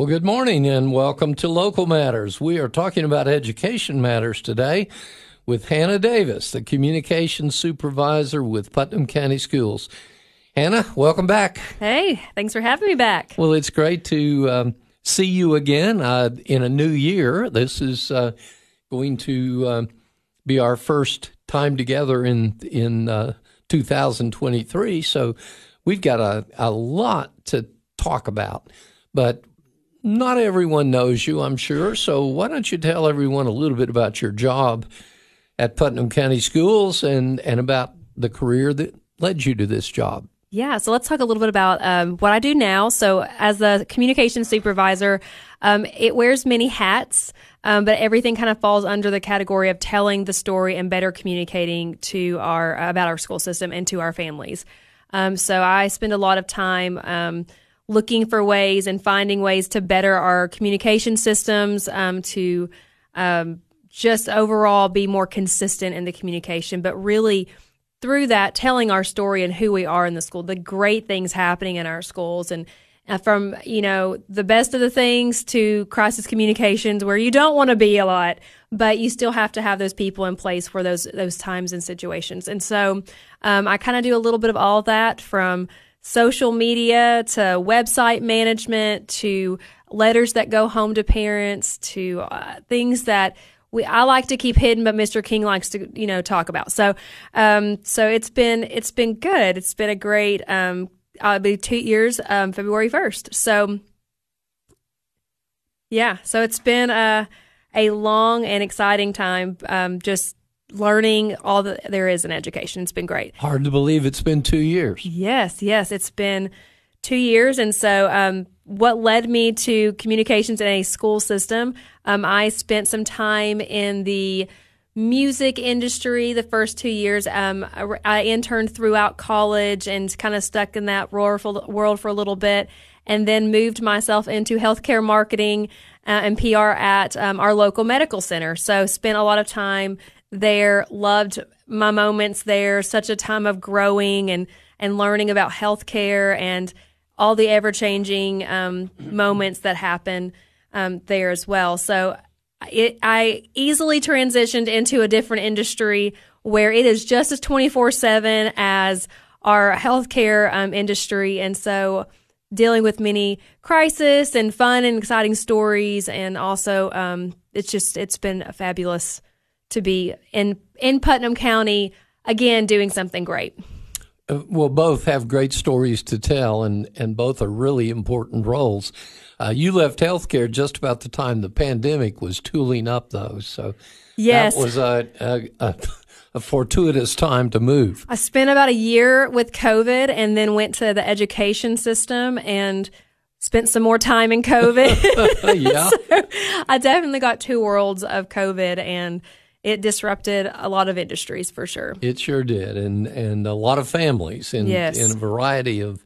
Well, good morning and welcome to Local Matters. We are talking about education matters today with Hannah Davis, the communications supervisor with Putnam County Schools. Hannah, welcome back. Hey, thanks for having me back. Well, it's great to um, see you again uh, in a new year. This is uh, going to uh, be our first time together in in uh, 2023. So we've got a, a lot to talk about, but not everyone knows you, I'm sure. So why don't you tell everyone a little bit about your job at Putnam County Schools and, and about the career that led you to this job? Yeah, so let's talk a little bit about um, what I do now. So, as a communication supervisor, um, it wears many hats, um, but everything kind of falls under the category of telling the story and better communicating to our about our school system and to our families. Um, so, I spend a lot of time um, looking for ways and finding ways to better our communication systems um, to just overall be more consistent in the communication, but really through that, telling our story and who we are in the school, the great things happening in our schools, and uh, from you know the best of the things to crisis communications where you don't want to be a lot, but you still have to have those people in place for those those times and situations. And so, um, I kind of do a little bit of all that from social media to website management to letters that go home to parents to uh, things that we I like to keep hidden, but Mr. King likes to you know talk about. So um, so it's been it's been good. It's been a great. Um, I'll be two years um, February first. So yeah, so it's been a a long and exciting time. Um, just learning all that there is in education. It's been great. Hard to believe it's been two years. Yes, yes, it's been two years, and so um, what led me to communications in a school system. Um, I spent some time in the music industry the first two years. Um, I, I, interned throughout college and kind of stuck in that world for a little bit, and then moved myself into healthcare marketing uh, and PR at um, our local medical center. So spent a lot of time there. Loved my moments there. Such a time of growing and and learning about healthcare and all the ever changing um, moments that happen um, there as well. So it, I easily transitioned into a different industry where it is just as 24 7 as our healthcare um, industry. And so dealing with many crisis and fun and exciting stories. And also, um, it's just, it's been a fabulous to be in, in Putnam County again doing something great. Uh, well, both have great stories to tell, and, and both are really important roles. Uh, you left healthcare just about the time the pandemic was tooling up, though. So yes. that was a, a, a, a fortuitous time to move. I spent about a year with COVID and then went to the education system and spent some more time in COVID. yeah. so I definitely got two worlds of COVID and – it disrupted a lot of industries for sure. It sure did, and and a lot of families in yes. in a variety of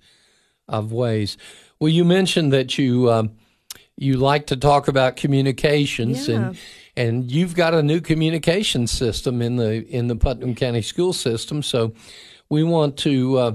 of ways. Well, you mentioned that you um, you like to talk about communications yeah. and and you've got a new communication system in the in the Putnam County school system. So we want to uh,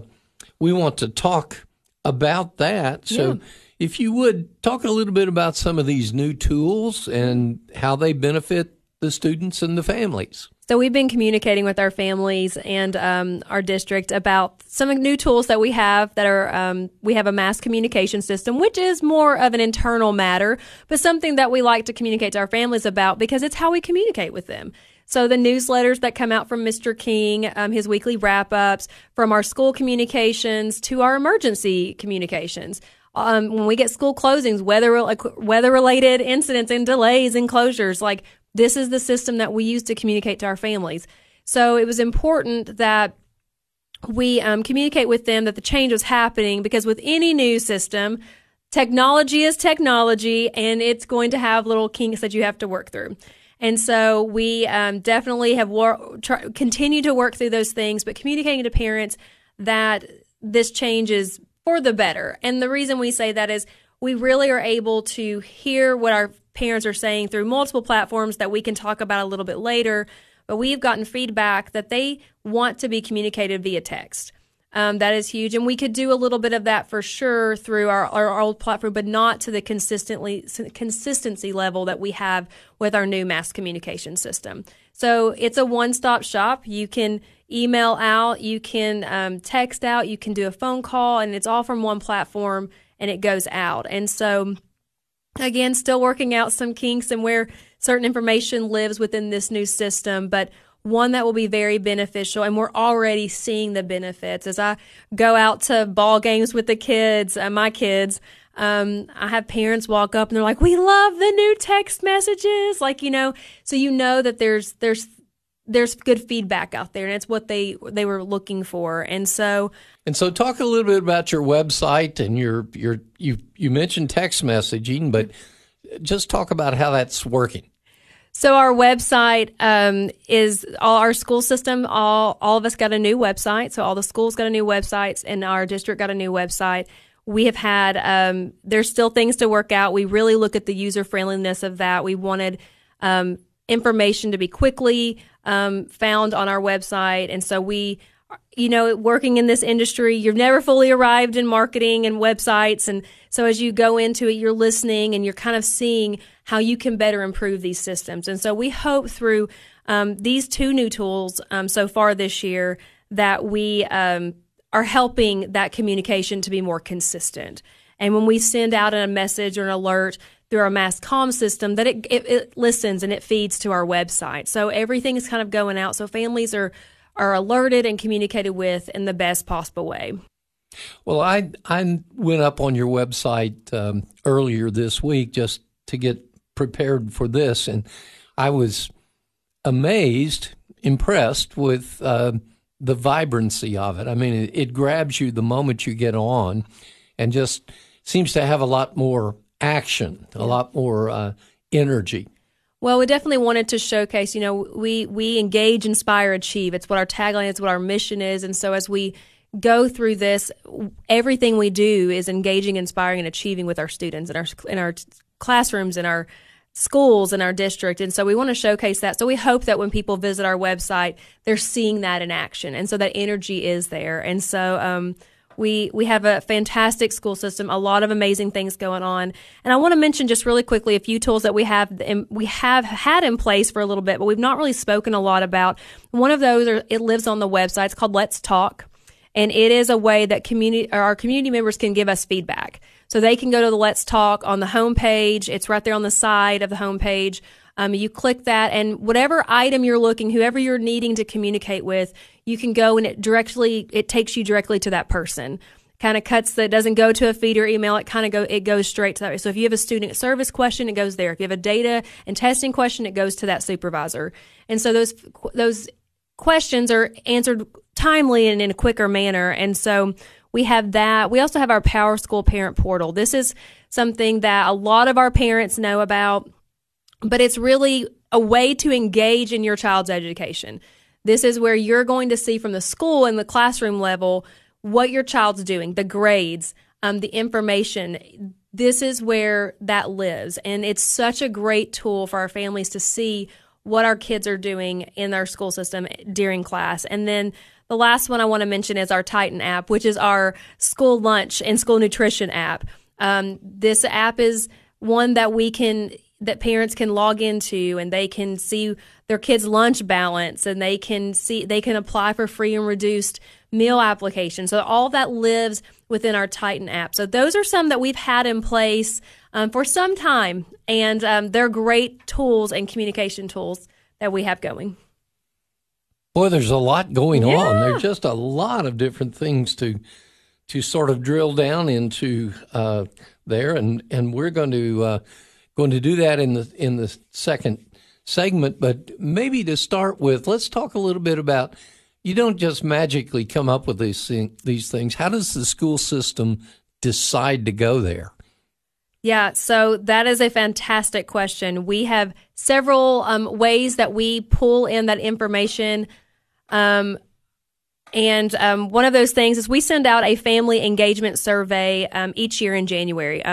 we want to talk about that. So. Yeah. If you would talk a little bit about some of these new tools and how they benefit the students and the families. So we've been communicating with our families and um, our district about some new tools that we have that are um, we have a mass communication system, which is more of an internal matter, but something that we like to communicate to our families about because it's how we communicate with them. So the newsletters that come out from Mr. King, um, his weekly wrap ups, from our school communications to our emergency communications. Um, when we get school closings, weather weather related incidents and delays and closures, like this is the system that we use to communicate to our families. So it was important that we um, communicate with them that the change was happening because with any new system, technology is technology and it's going to have little kinks that you have to work through. And so we um, definitely have wor- try- to work through those things, but communicating to parents that this change is for the better. And the reason we say that is we really are able to hear what our parents are saying through multiple platforms that we can talk about a little bit later. But we've gotten feedback that they want to be communicated via text. Um, that is huge, and we could do a little bit of that for sure through our, our old platform, but not to the consistently consistency level that we have with our new mass communication system. So it's a one-stop shop. You can email out, you can um, text out, you can do a phone call, and it's all from one platform, and it goes out. And so, again, still working out some kinks and where certain information lives within this new system, but one that will be very beneficial and we're already seeing the benefits as i go out to ball games with the kids uh, my kids um, i have parents walk up and they're like we love the new text messages like you know so you know that there's there's there's good feedback out there and it's what they they were looking for and so and so talk a little bit about your website and your your you you mentioned text messaging but just talk about how that's working so our website um, is all our school system. All all of us got a new website. So all the schools got a new websites, and our district got a new website. We have had um, there's still things to work out. We really look at the user friendliness of that. We wanted um, information to be quickly um, found on our website, and so we you know, working in this industry, you've never fully arrived in marketing and websites. And so as you go into it, you're listening and you're kind of seeing how you can better improve these systems. And so we hope through um, these two new tools um, so far this year that we um, are helping that communication to be more consistent. And when we send out a message or an alert through our mass comm system, that it, it, it listens and it feeds to our website. So everything is kind of going out. So families are are alerted and communicated with in the best possible way. Well, I I went up on your website um, earlier this week just to get prepared for this, and I was amazed, impressed with uh, the vibrancy of it. I mean, it, it, grabs you the moment you get on, and just seems to have a lot more action, a lot more uh, energy. Well, we definitely wanted to showcase, you know, we, we engage, inspire, achieve. It's what our tagline is, what our mission is. And so as we go through this, everything we do is engaging, inspiring, and achieving with our students in our, in our classrooms, in our schools, in our district. And so we want to showcase that. So we hope that when people visit our website, they're seeing that in action. And so that energy is there. And so, um, we we have a fantastic school system, a lot of amazing things going on. And I want to mention just really quickly a few tools that we have we have had in place for a little bit, but we've not really spoken a lot about. One of those are, it lives on the website. It's called Let's Talk, and it is a way that community our community members can give us feedback. So they can go to the Let's Talk on the homepage. It's right there on the side of the homepage. Um, you click that, and whatever item you're looking, whoever you're needing to communicate with, you can go and it directly it takes you directly to that person. Kind of cuts that doesn't go to a feeder email. It kind of go it goes straight to that. So if you have a student service question, it goes there. If you have a data and testing question, it goes to that supervisor. And so those those questions are answered timely and in a quicker manner. And so we have that. We also have our Power School Parent Portal. This is something that a lot of our parents know about but it's really a way to engage in your child's education. This is where you're going to see from the school and the classroom level what your child's doing, the grades, um, the information. This is where that lives. And it's such a great tool for our families to see what our kids are doing in our school system during class. And then the last one I want to mention is our Titan app, which is our school lunch and school nutrition app. Um, this app is one that we can that parents can log into and they can see their kids' lunch balance and they can see they can apply for free and reduced meal applications. So all that lives within our Titan app. So those are some that we've had in place um, for some time, and um, they're great tools and communication tools that we have going. Boy, there's a lot going yeah. on. There's just a lot of different things to to sort of drill down into uh, there, and and we're going to. Uh, going to do that in the in the second segment, but maybe to start with, let's talk a little bit about you don't just magically come up with these thing, these things. How does the school system decide to go there? Yeah, so that is a fantastic question. We have several um, ways that we pull in that information. Um, and um, one of those things is we send out a family engagement survey um, each year in January.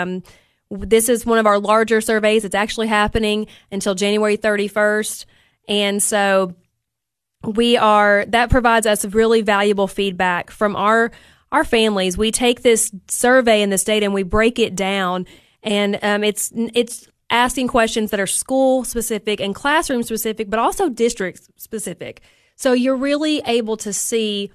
This is one of our larger surveys. It's actually happening until January 31st. And so we are that provides us really valuable feedback from our our families. We take this survey and this data and we break it down, and um, it's it's asking questions that are school specific and classroom specific, but also district specific. So you're really able to see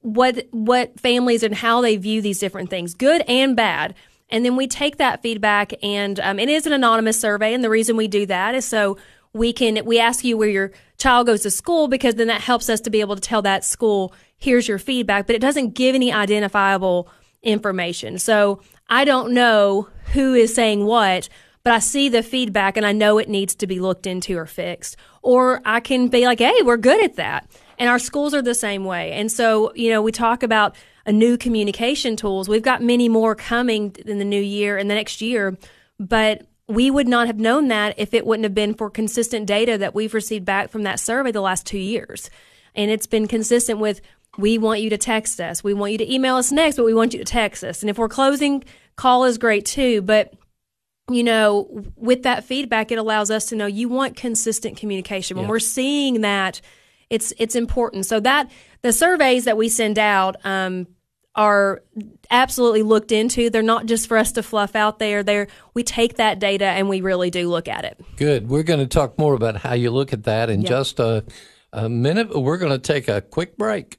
what what families and how they view these different things, good and bad. And then we take that feedback, and um, it is an anonymous survey. And the reason we do that is so we can we ask you where your child goes to school because then that helps us to be able to tell that school here's your feedback, but it doesn't give any identifiable information. So I don't know who is saying what, but I see the feedback and I know it needs to be looked into or fixed. Or I can be like, hey, we're good at that. And our schools are the same way. And so, you know, we talk about a new communication tools. We've got many more coming in the new year and the next year, but we would not have known that if it wouldn't have been for consistent data that we've received back from that survey the last two years. And it's been consistent with we want you to text us. We want you to email us next, but we want you to text us. And if we're closing, call is great too. But you know, with that feedback, it allows us to know you want consistent communication. When yeah. we're seeing that, it's it's important. So that the surveys that we send out um, are absolutely looked into. They're not just for us to fluff out there. There, we take that data and we really do look at it. Good. We're going to talk more about how you look at that in just a, a minute. We're going to take a quick break.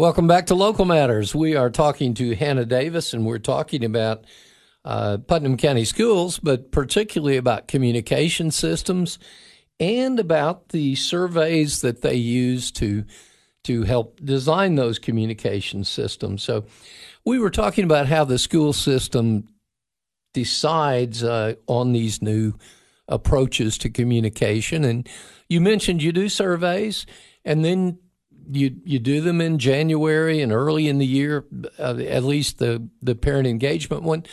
Welcome back to Local Matters. We are talking to Hannah Davis, and we're talking about uh, Putnam County Schools, but particularly about communication systems and about the surveys that they use to to help design those communication systems. So, we were talking about how the school system decides uh, on these new approaches to communication, and you mentioned you do surveys, and then you you do them in January and early in the year, uh, at least the the parent engagement one.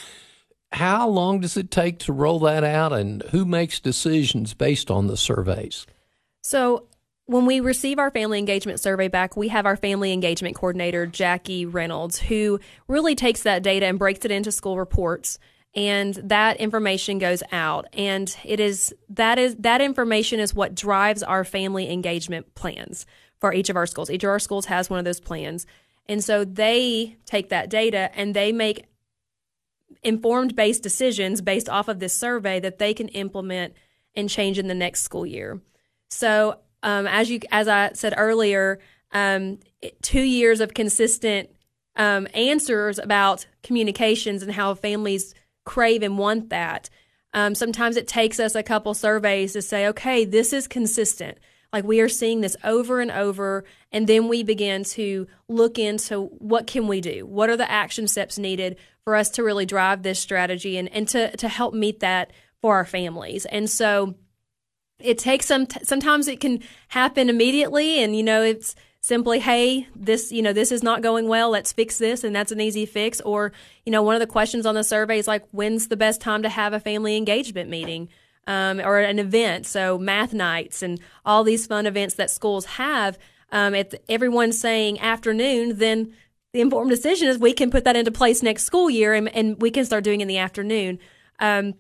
How long does it take to roll that out, and who makes decisions based on the surveys? So. When we receive our family engagement survey back, we have our family engagement coordinator, Jackie Reynolds, who really takes that data and breaks it into school reports and that information goes out and it is that is that information is what drives our family engagement plans for each of our schools. Each of our schools has one of those plans. And so they take that data and they make informed based decisions based off of this survey that they can implement and change in the next school year. So, um, as you as I said earlier, um, two years of consistent um, answers about communications and how families crave and want that. Um, sometimes it takes us a couple surveys to say, okay, this is consistent. Like we are seeing this over and over, and then we begin to look into what can we do? What are the action steps needed for us to really drive this strategy and, and to, to help meet that for our families? And so it takes some sometimes it can happen immediately and you know it's simply hey this you know this is not going well let's fix this and that's an easy fix or you know one of the questions on the survey is like when's the best time to have a family engagement meeting um, or an event. So math nights and all these fun events that schools have. Um, if everyone's saying afternoon, then the informed decision is we can put that into place next school year and, and we can start doing in the afternoon. Um,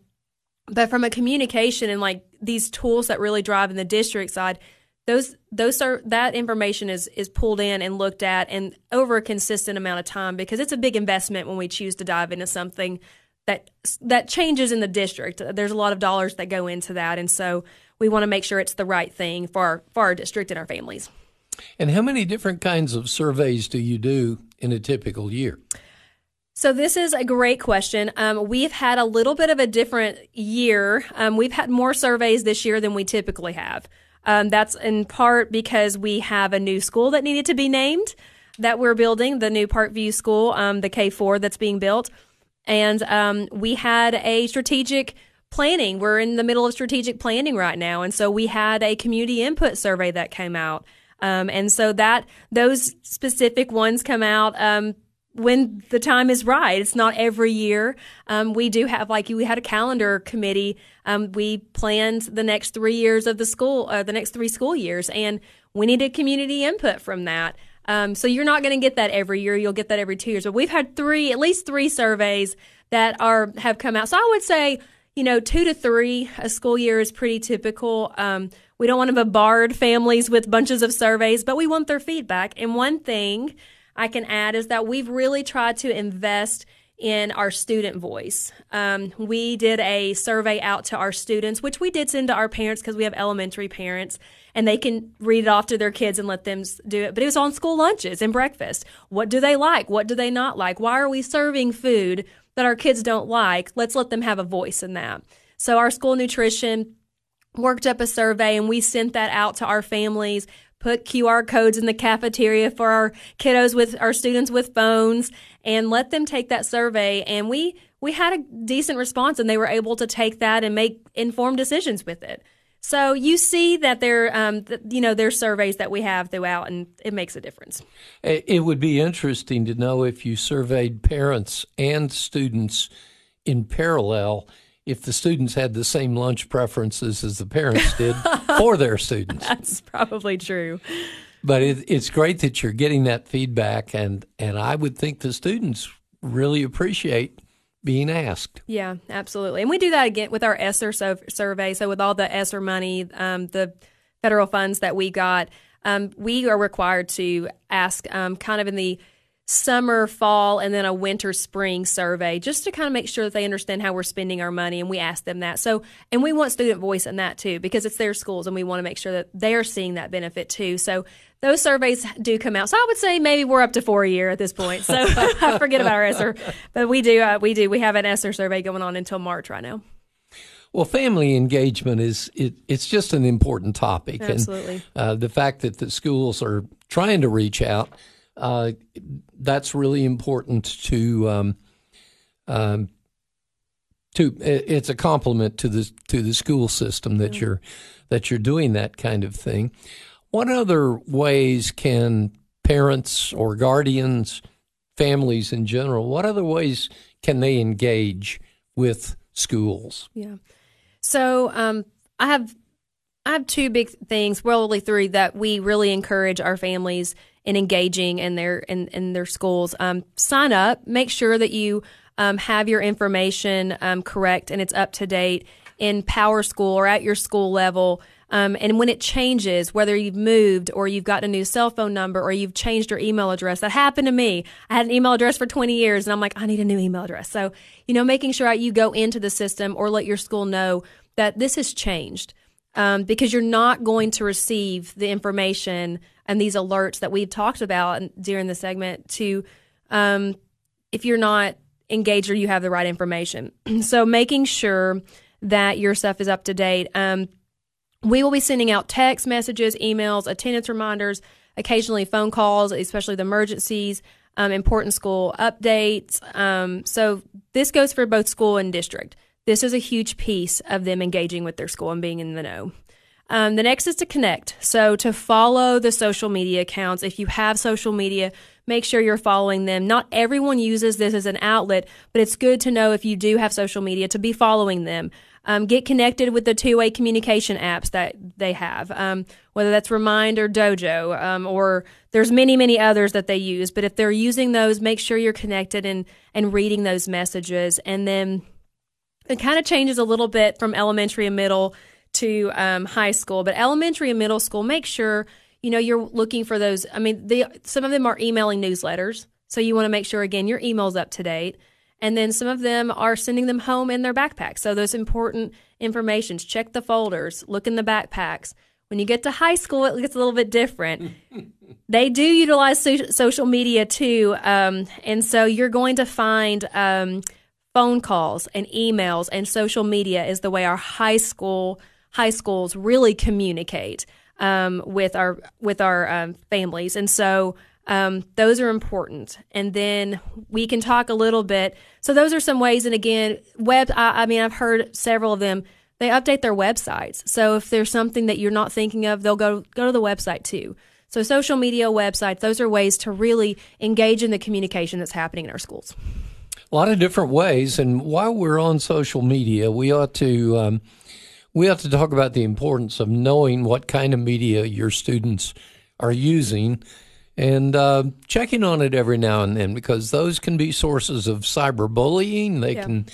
but from a communication and like these tools that really drive in the district side, those those are that information is is pulled in and looked at and over a consistent amount of time because it's a big investment when we choose to dive into something that that changes in the district. There's a lot of dollars that go into that, and so we want to make sure it's the right thing for our, for our district and our families. And how many different kinds of surveys do you do in a typical year? So this is a great question. Um, we've had a little bit of a different year. Um, we've had more surveys this year than we typically have. Um, that's in part because we have a new school that needed to be named that we're building, the new Parkview School, um, the K4 that's being built. And um, we had a strategic planning. We're in the middle of strategic planning right now. And so we had a community input survey that came out. Um, and so that those specific ones come out um, when the time is right. It's not every year. Um, we do have like we had a calendar committee. Um, we planned the next three years of the school, uh, the next three school years, and we needed community input from that. Um, so you're not going to get that every year. You'll get that every two years. But we've had three, at least three surveys that are have come out. So I would say, you know, two to three a school year is pretty typical. Um, we don't want to bombard families with bunches of surveys, but we want their feedback. And one thing I can add is that we've really tried to invest in our student voice. Um, we did a survey out to our students, which we did send to our parents because we have elementary parents and they can read it off to their kids and let them do it. But it was on school lunches and breakfast. What do they like? What do they not like? Why are we serving food that our kids don't like? Let's let them have a voice in that. So our school nutrition worked up a survey and we sent that out to our families put QR codes in the cafeteria for our kiddos with our students with phones and let them take that survey and we we had a decent response and they were able to take that and make informed decisions with it. So you see that there, um, th- you know, there's surveys that we have throughout, and it makes a difference. It would be interesting to know if you surveyed parents and students in parallel if the students had the same lunch preferences as the parents did for their students. That's probably true. But it, it's great that you're getting that feedback, and, and I would think the students really appreciate being asked. Yeah, absolutely. And we do that again with our ESSER so- survey. So, with all the ESSER money, um, the federal funds that we got, um, we are required to ask um, kind of in the summer, fall, and then a winter, spring survey just to kind of make sure that they understand how we're spending our money. And we ask them that. So, and we want student voice in that too because it's their schools and we want to make sure that they're seeing that benefit too. So, those surveys do come out. So I would say maybe we're up to four a year at this point. So I forget about our ESSER, but we do, uh, we do, we have an ESSER survey going on until March right now. Well, family engagement is it, it's just an important topic, Absolutely. and uh, the fact that the schools are trying to reach out uh, that's really important to um, um, to it's a compliment to the to the school system that mm-hmm. you're that you're doing that kind of thing. What other ways can parents or guardians, families in general, what other ways can they engage with schools? Yeah. So um, I have I have two big things, probably three, that we really encourage our families in engaging in their in, in their schools. Um, sign up. Make sure that you um, have your information um, correct and it's up to date in Power School or at your school level. Um, and when it changes, whether you've moved or you've got a new cell phone number or you've changed your email address, that happened to me. I had an email address for 20 years and I'm like, I need a new email address. So, you know, making sure you go into the system or let your school know that this has changed um, because you're not going to receive the information and these alerts that we've talked about during the segment to um, if you're not engaged or you have the right information. so making sure that your stuff is up to date. Um, we will be sending out text messages, emails, attendance reminders, occasionally phone calls, especially the emergencies, um, important school updates. Um, so this goes for both school and district. This is a huge piece of them engaging with their school and being in the know. Um, the next is to connect. So to follow the social media accounts. If you have social media, make sure you're following them. Not everyone uses this as an outlet, but it's good to know if you do have social media to be following them. Um, get connected with the two-way communication apps that they have, um, whether that's Remind or Dojo, um, or there's many, many others that they use. But if they're using those, make sure you're connected and and reading those messages, and then it kind of changes a little bit from elementary and middle to um, high school, but elementary and middle school, make sure you know you're looking for those. I mean, the, some of them are emailing newsletters, so you want to make sure again your email's up to date. And then some of them are sending them home in their backpacks. So those important informations, check the folders, look in the backpacks. When you get to high school, it gets a little bit different. they do utilize so- social media too. Um, and so you're going to find um, phone calls and emails and social media is the way our high school high schools really communicate um, with our with our um, families. And so um, those are important. And then we can talk a little bit. So those are some ways. And again, web. I, I mean, I've heard several of them. They update their websites. So if there's something that you're not thinking of, they'll go go to the website too. So social media, websites, those are ways to really engage in the communication that's happening in our schools. A lot of different ways, and while we're on social media, we ought to um, we have to talk about the importance of knowing what kind of media your students are using and uh, checking on it every now and then because those can be sources of cyberbullying. They yeah. can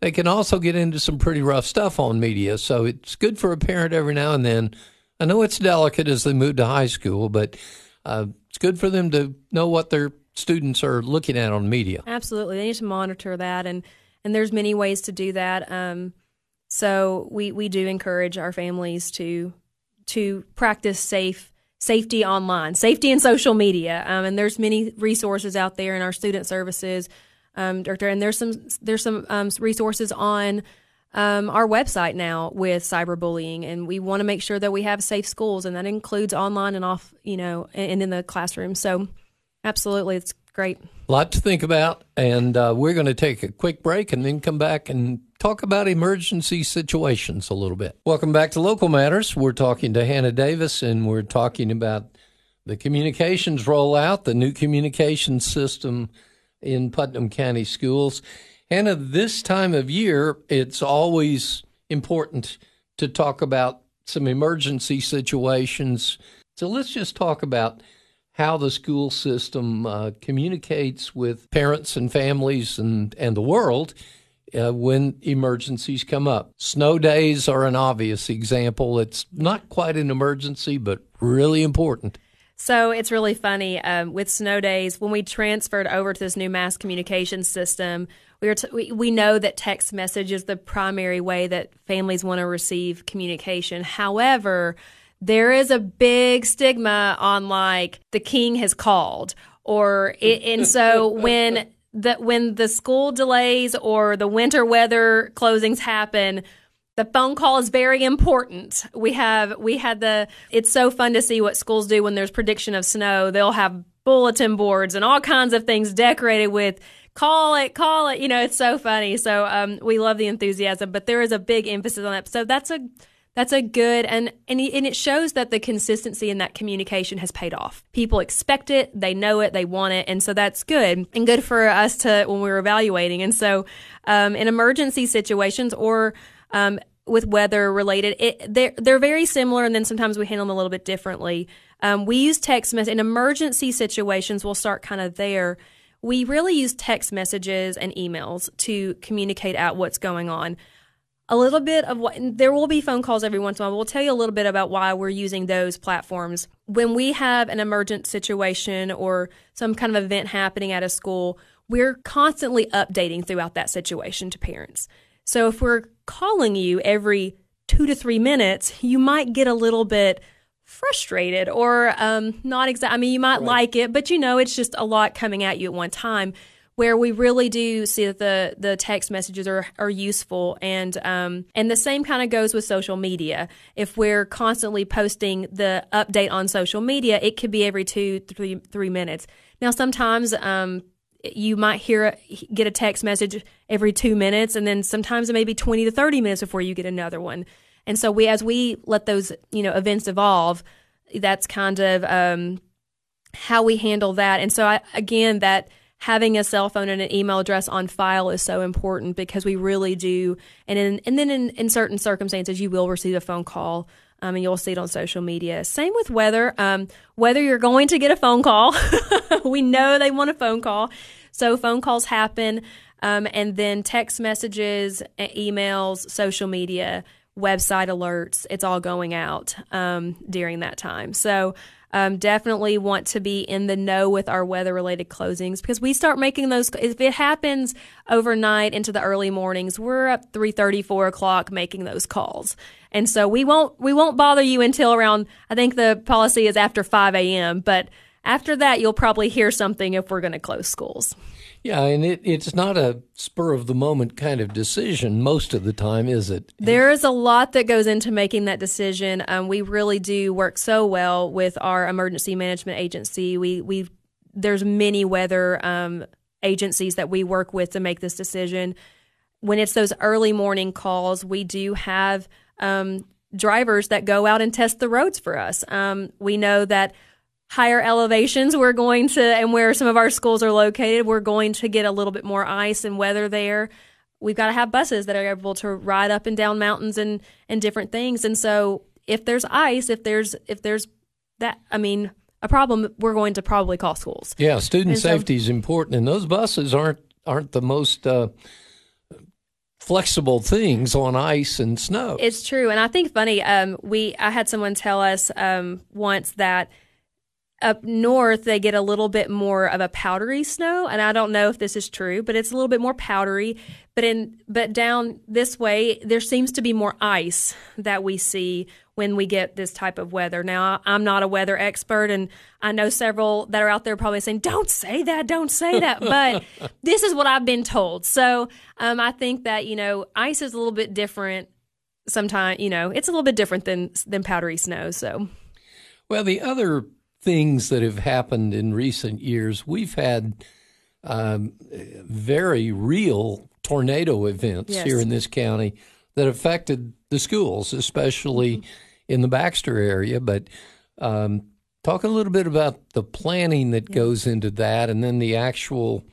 they can also get into some pretty rough stuff on media. So it's good for a parent every now and then. I know it's delicate as they move to high school, but uh, it's good for them to know what their students are looking at on media. Absolutely, they need to monitor that, and and there's many ways to do that. Um, so we we do encourage our families to to practice safe safety online, safety in social media. Um, and there's many resources out there in our student services, um, director. And there's some there's some um, resources on um, our website now with cyberbullying, and we want to make sure that we have safe schools, and that includes online and off, you know, and in the classroom. So, absolutely, it's great. A lot to think about, and uh, we're going to take a quick break and then come back and talk about emergency situations a little bit. Welcome back to Local Matters. We're talking to Hannah Davis, and we're talking about the communications rollout, the new communication system in Putnam County schools. Hannah, this time of year, it's always important to talk about some emergency situations. So let's just talk about how the school system uh, communicates with parents and families and, and the world uh, when emergencies come up. Snow days are an obvious example. It's not quite an emergency, but really important. So it's really funny um, with snow days. When we transferred over to this new mass communication system, we, were t- we, we know that text message is the primary way that families want to receive communication. However, there is a big stigma on like the king has called or it, and so when that when the school delays or the winter weather closings happen, the phone call is very important. We have we had the it's so fun to see what schools do when there's prediction of snow. They'll have bulletin boards and all kinds of things decorated with call it, call it. You know, it's so funny. So um, we love the enthusiasm, but there is a big emphasis on that. So that's a that's a good and and and it shows that the consistency in that communication has paid off. People expect it, they know it, they want it, and so that's good and good for us to when we are evaluating. And so, um, in emergency situations or um, with weather related, it, they're they're very similar, and then sometimes we handle them a little bit differently. Um, we use text message in emergency situations. We'll start kind of there. We really use text messages and emails to communicate out what's going on a little bit of what there will be phone calls every once in a while. We'll tell you a little bit about why we're using those platforms. When we have an emergent situation or some kind of event happening at a school, we're constantly updating throughout that situation to parents. So if we're calling you every two to three minutes, you might get a little bit frustrated or um, not exactly. I mean, you might right. like it, but you know, it's just a lot coming at you at one time where we really do see that the the text messages are, are useful. And um, and the same kind of goes with social media. If we're constantly posting the update on social media it could be every two three three minutes. Now sometimes um, you might hear get a text message every two minutes and then sometimes it may be 20 to 30 minutes before you get another one. And so we as we let those you know events evolve that's kind of um, how we handle that. And so I, again that having a cell phone and an email address on file is so important because we really do. And in, and then in, in certain circumstances, you will receive a phone call. Um, and you'll see it on social media. Same with weather. Um, whether you're going to get a phone call, we know they want a phone call. So phone calls happen, um, and then text messages, emails, social media, website alerts. It's all going out um, during that time. So um, definitely want to be in the know with our weather related closings because we start making those if it happens overnight into the early mornings we're up 3.30 4 o'clock making those calls. And so we won't we won't bother you until around i think the policy is after 5 a.m but after that you'll probably hear something if we're going to close schools yeah, and it, it's not a spur of the moment kind of decision most of the time, is it? There is a lot that goes into making that decision. Um, we really do work so well with our emergency management agency. We we there's many weather um, agencies that we work with to make this decision. When it's those early morning calls, we do have um, drivers that go out and test the roads for us. Um, we know that higher elevations, we're going to, and where some of our schools are located, we're going to get a little bit more ice and weather there. We've got to have buses that are able to ride up and down mountains and, and different things. And so if there's ice, if there's, if there's that, I mean, a problem, we're going to probably call schools. Yeah, student and safety so, is important, and those buses aren't aren't the most uh, flexible things on ice and snow. It's true, and I think funny. Um, we I had someone tell us um, once that up north they get a little bit more of a powdery snow and i don't know if this is true but it's a little bit more powdery. But in but down this way there seems to be more ice that we see when we get this type of weather. Now i'm not a weather expert and i know several that are out there probably saying don't say that don't say that. But this is what i've been told. So um, i think that you know ice is a little bit different sometimes you know it's a little bit different than than powdery snow so. Well the other things that have happened in recent years. We've had um, very real tornado events yes. here in this county that affected the schools, especially mm-hmm. in the Baxter area. But um, talk a little bit about the planning that goes into that and then the actual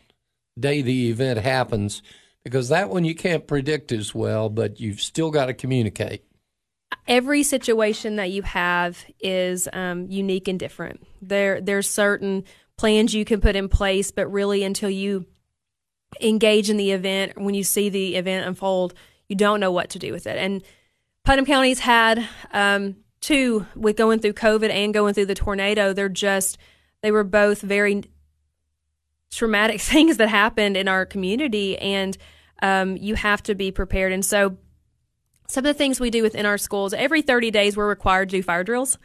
day the event happens, because that one you can't predict as well, but you've still got to communicate every situation that you have is um, unique and different. There, there's certain plans you can put in place, but really until you engage in the event, when you see the event unfold, you don't know what to do with it. And Putnam County's had um, two with going through COVID and going through the tornado. They're just they were both very traumatic things that happened in our community, and um, you have to be prepared. And so some of the things we do within our schools every 30 days we're required to do fire drills.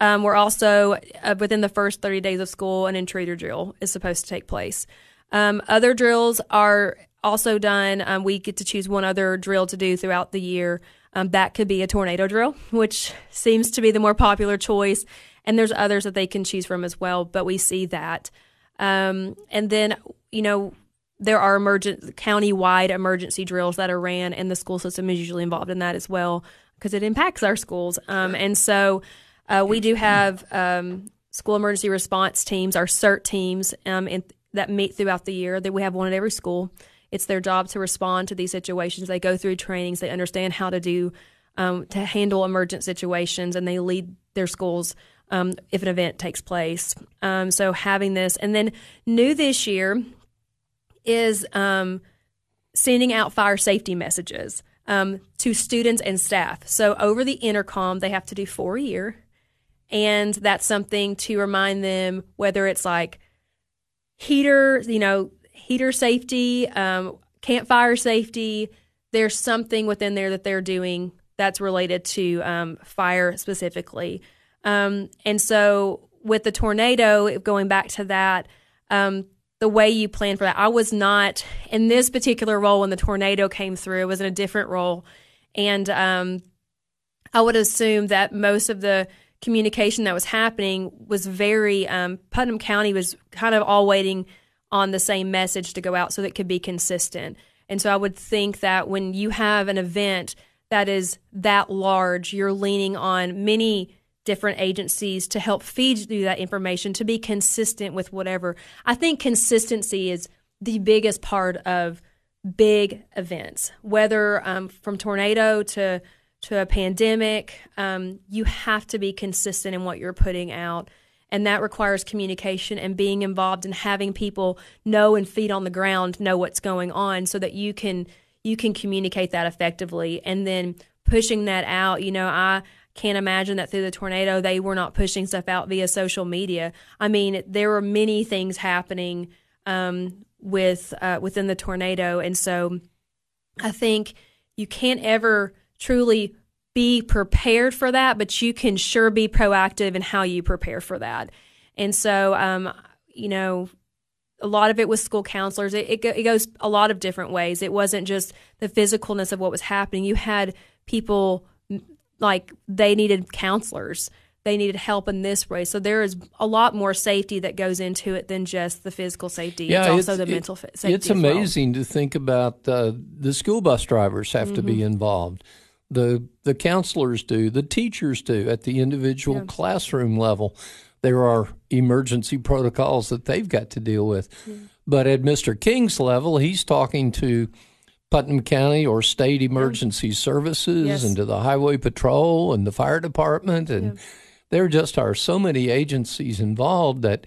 Um, we're also uh, within the first 30 days of school an intruder drill is supposed to take place. Um, other drills are also done. Um, we get to choose one other drill to do throughout the year. Um, that could be a tornado drill which seems to be the more popular choice and there's others that they can choose from as well but we see that. Um, and then you know there are emergent county-wide emergency drills that are ran, and the school system is usually involved in that as well because it impacts our schools. Um, and so uh, we do have um, school emergency response teams, our CERT teams, um, in, that meet throughout the year. That we have one at every school. It's their job to respond to these situations. They go through trainings. They understand how to do um, to handle emergent situations, and they lead their schools. Um, if an event takes place. Um, so having this, and then new this year, is um, sending out fire safety messages um, to students and staff. So over the intercom, they have to do four a year. And that's something to remind them whether it's like heater, you know, heater safety, um, campfire safety. There's something within there that they're doing that's related to um, fire specifically. Um, and so with the tornado, going back to that, um, the way you plan for that. I was not in this particular role when the tornado came through. It was in a different role, and um, I would assume that most of the communication that was happening was very. Um, Putnam County was kind of all waiting on the same message to go out so that it could be consistent. And so I would think that when you have an event that is that large, you're leaning on many different agencies to help feed you that information to be consistent with whatever. I think consistency is the biggest part of big events, whether um, from tornado to to a pandemic. Um, you have to be consistent in what you're putting out. And that requires communication and being involved and having people know and feet on the ground know what's going on so that you can you can communicate that effectively and then pushing that out. You know, I can't imagine that through the tornado they were not pushing stuff out via social media. I mean, there were many things happening um, with uh, within the tornado, and so I think you can't ever truly be prepared for that, but you can sure be proactive in how you prepare for that. And so, um, you know, a lot of it was school counselors. It, it, it, goes a lot of different ways. It wasn't just the physicalness of what was happening. You had people like they needed counselors. They needed help in this way. So there is a lot more safety that goes into it than just the physical safety. Yeah, it's also the mental safety. It's amazing well. to think about uh, the school bus drivers have mm-hmm. to be mm-hmm. involved. The the counselors do, the teachers do at the individual yeah. classroom level there are emergency protocols that they've got to deal with. Mm-hmm. But at Mr. King's level, he's talking to Putnam County or state emergency yeah. services yes. and to the highway patrol and the fire department. And yeah. there just are so many agencies involved that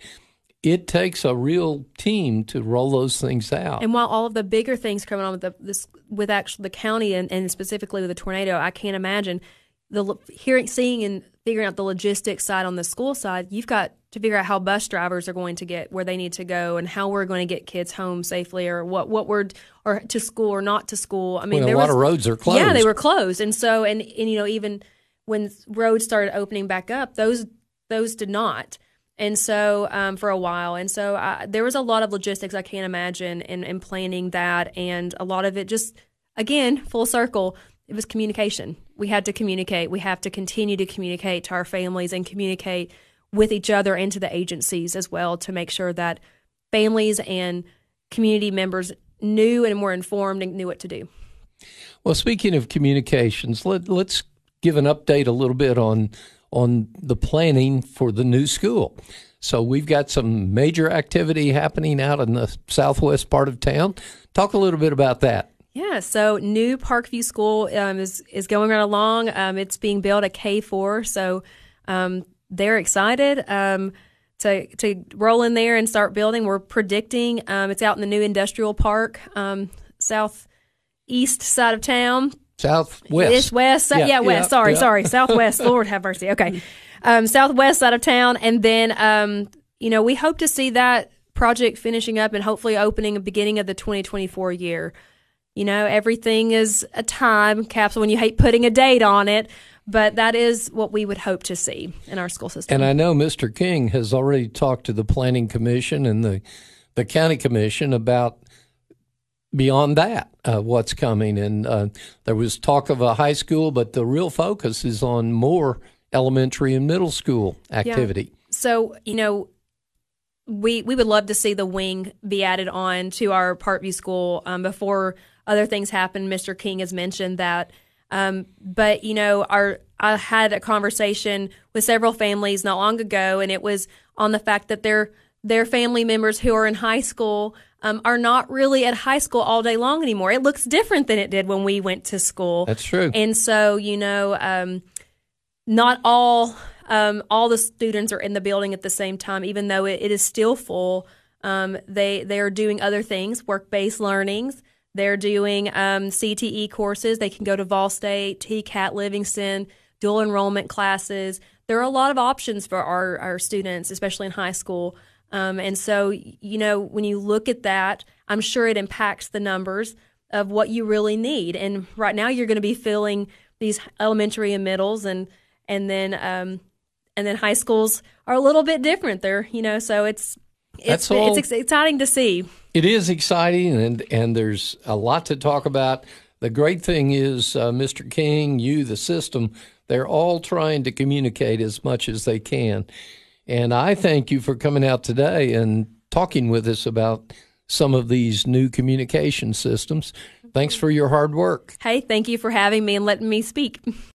it takes a real team to roll those things out. And while all of the bigger things coming on with the this, with actually the county and, and specifically with the tornado, I can't imagine the hearing, seeing, and figuring out the logistics side on the school side, you've got to figure out how bus drivers are going to get where they need to go and how we're going to get kids home safely or what what we're or to school or not to school. I mean, well, a lot was, of roads are closed. Yeah, they were closed, and so and and you know even when roads started opening back up, those those did not. And so um, for a while, and so I, there was a lot of logistics I can't imagine in, in planning that, and a lot of it just again full circle it was communication. We had to communicate. We have to continue to communicate to our families and communicate with each other and to the agencies as well to make sure that families and community members knew and were informed and knew what to do. Well, speaking of communications, let, let's give an update a little bit on on the planning for the new school. So we've got some major activity happening out in the southwest part of town. Talk a little bit about that. Yeah, so new Parkview School um, is is going right along. Um, it's being built at K four, so um, they're excited um, to to roll in there and start building. We're predicting um, it's out in the new industrial park, um, southeast side of town. Southwest. East, west. Yeah, yeah west. Yeah, sorry, yeah. sorry. Southwest. Lord have mercy. Okay. southwest side of town. And then, you know, we hope to see that project finishing up and hopefully opening the beginning of the 2024 year. You know, everything is a time capsule when you hate putting a date on it, but that is what we would hope to see in our school system. And I know Mr. King has already talked to the Planning Commission and the, the County Commission about beyond that, uh, what's coming. And uh, there was talk of a high school, but the real focus is on more elementary and middle school activity. Yeah. So, you know, we we would love to see the wing be added on to our Parkview School um, before other things happen. Mr. King has mentioned that. Um, but you know, our I had a conversation with several families not long ago, and it was on the fact that their their family members who are in high school um, are not really at high school all day long anymore. It looks different than it did when we went to school. That's true. And so, you know, um, not all um, all the students are in the building at the same time, even though it, it is still full. Um, they they are doing other things, work based learnings. They're doing um, CTE courses. They can go to Vol State, TCAT, Livingston, dual enrollment classes. There are a lot of options for our, our students, especially in high school. Um, and so, you know, when you look at that, I'm sure it impacts the numbers of what you really need. And right now, you're going to be filling these elementary and middles, and and then um, and then high schools are a little bit different. There, you know, so it's it's, all, it's exciting to see. It is exciting, and and there's a lot to talk about. The great thing is, uh, Mr. King, you, the system, they're all trying to communicate as much as they can. And I thank you for coming out today and talking with us about some of these new communication systems. Thanks for your hard work. Hey, thank you for having me and letting me speak.